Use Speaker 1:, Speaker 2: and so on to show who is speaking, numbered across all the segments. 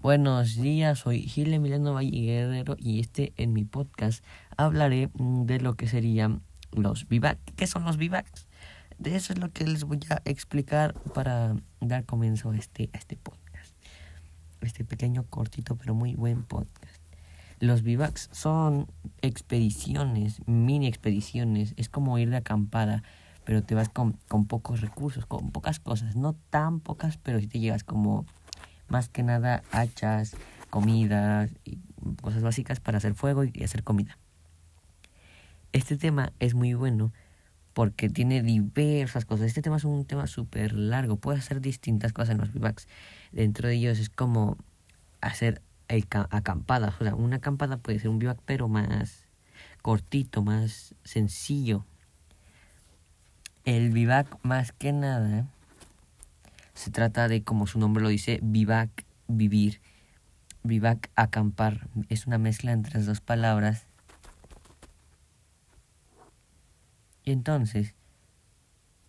Speaker 1: Buenos días, soy Gil Emiliano Valle Guerrero y este en mi podcast hablaré mm, de lo que serían los vivac. ¿Qué son los vivacs? De eso es lo que les voy a explicar para dar comienzo a este, a este podcast. Este pequeño, cortito, pero muy buen podcast. Los vivacs son expediciones, mini expediciones. Es como ir de acampada, pero te vas con, con pocos recursos, con pocas cosas. No tan pocas, pero si te llevas como más que nada hachas, comida y cosas básicas para hacer fuego y hacer comida. Este tema es muy bueno porque tiene diversas cosas. Este tema es un tema súper largo. Puedes hacer distintas cosas en los bivacs. Dentro de ellos es como hacer acampadas. O sea, una acampada puede ser un bivac pero más cortito, más sencillo. El bivac más que nada se trata de, como su nombre lo dice, vivac, vivir. Vivac, acampar. Es una mezcla entre las dos palabras. Y entonces,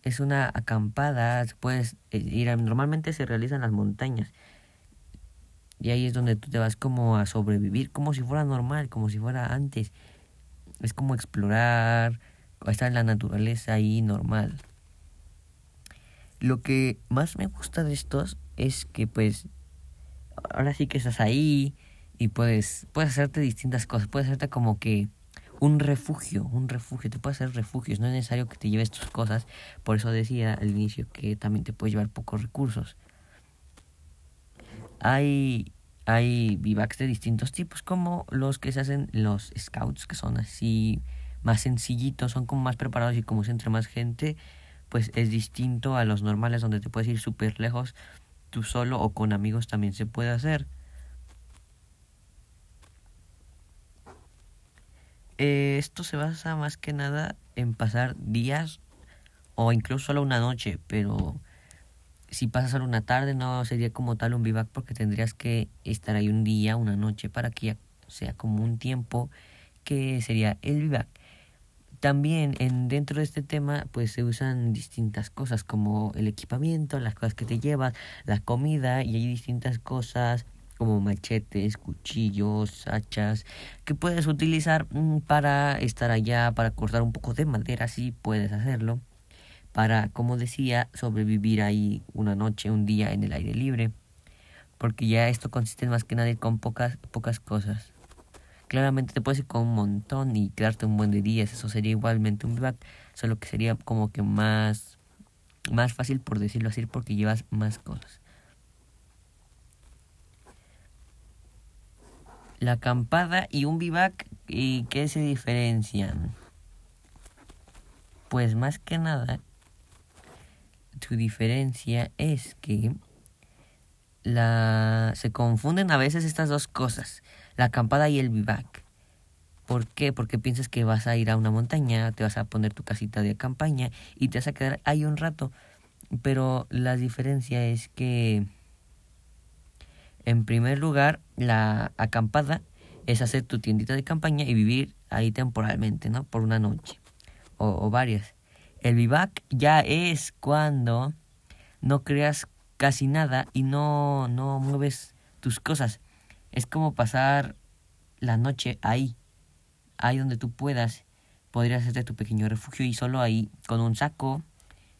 Speaker 1: es una acampada, puedes eh, ir, normalmente se realiza en las montañas. Y ahí es donde tú te vas como a sobrevivir, como si fuera normal, como si fuera antes. Es como explorar, estar en la naturaleza ahí normal. Lo que más me gusta de estos es que pues ahora sí que estás ahí y puedes, puedes hacerte distintas cosas, puedes hacerte como que un refugio, un refugio, te puedes hacer refugios, no es necesario que te lleves tus cosas, por eso decía al inicio que también te puedes llevar pocos recursos. Hay, hay vivacs de distintos tipos, como los que se hacen los scouts, que son así más sencillitos, son como más preparados y como se entre más gente, pues es distinto a los normales donde te puedes ir súper lejos tú solo o con amigos también se puede hacer. Eh, esto se basa más que nada en pasar días o incluso solo una noche, pero si pasas solo una tarde no sería como tal un vivac porque tendrías que estar ahí un día, una noche para que ya sea como un tiempo que sería el vivac. También en, dentro de este tema pues se usan distintas cosas como el equipamiento, las cosas que te llevas, la comida y hay distintas cosas como machetes, cuchillos, hachas que puedes utilizar mm, para estar allá, para cortar un poco de madera, si puedes hacerlo, para, como decía, sobrevivir ahí una noche, un día en el aire libre, porque ya esto consiste más que nada con pocas, pocas cosas. Claramente te puedes ir con un montón y quedarte un buen de días. Eso sería igualmente un vivac, solo que sería como que más, más fácil por decirlo así porque llevas más cosas. La acampada y un vivac, ¿y qué se diferencian? Pues más que nada, su diferencia es que la se confunden a veces estas dos cosas la acampada y el vivac. ¿Por qué? Porque piensas que vas a ir a una montaña, te vas a poner tu casita de campaña y te vas a quedar ahí un rato. Pero la diferencia es que, en primer lugar, la acampada es hacer tu tiendita de campaña y vivir ahí temporalmente, ¿no? Por una noche o, o varias. El vivac ya es cuando no creas casi nada y no, no mueves tus cosas. Es como pasar la noche ahí, ahí donde tú puedas. Podrías hacerte tu pequeño refugio y solo ahí, con un saco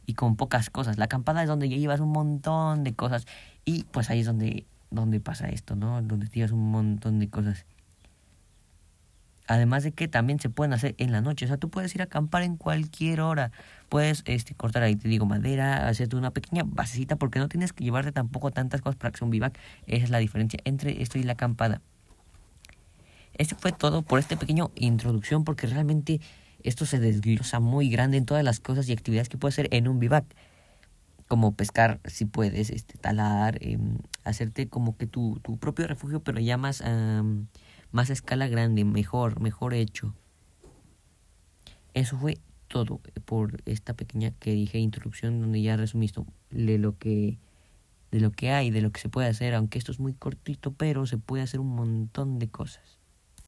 Speaker 1: y con pocas cosas. La acampada es donde llevas un montón de cosas y pues ahí es donde, donde pasa esto, ¿no? Donde llevas un montón de cosas. Además de que también se pueden hacer en la noche. O sea, tú puedes ir a acampar en cualquier hora. Puedes este, cortar ahí, te digo, madera, hacerte una pequeña basecita porque no tienes que llevarte tampoco tantas cosas para que un vivac. Esa es la diferencia entre esto y la acampada. Este fue todo por esta pequeña introducción porque realmente esto se desglosa muy grande en todas las cosas y actividades que puedes hacer en un vivac. Como pescar, si puedes, este, talar, em, hacerte como que tu, tu propio refugio, pero ya más más escala grande, mejor, mejor hecho. Eso fue todo por esta pequeña que dije introducción donde ya resumiste de lo que de lo que hay, de lo que se puede hacer, aunque esto es muy cortito, pero se puede hacer un montón de cosas.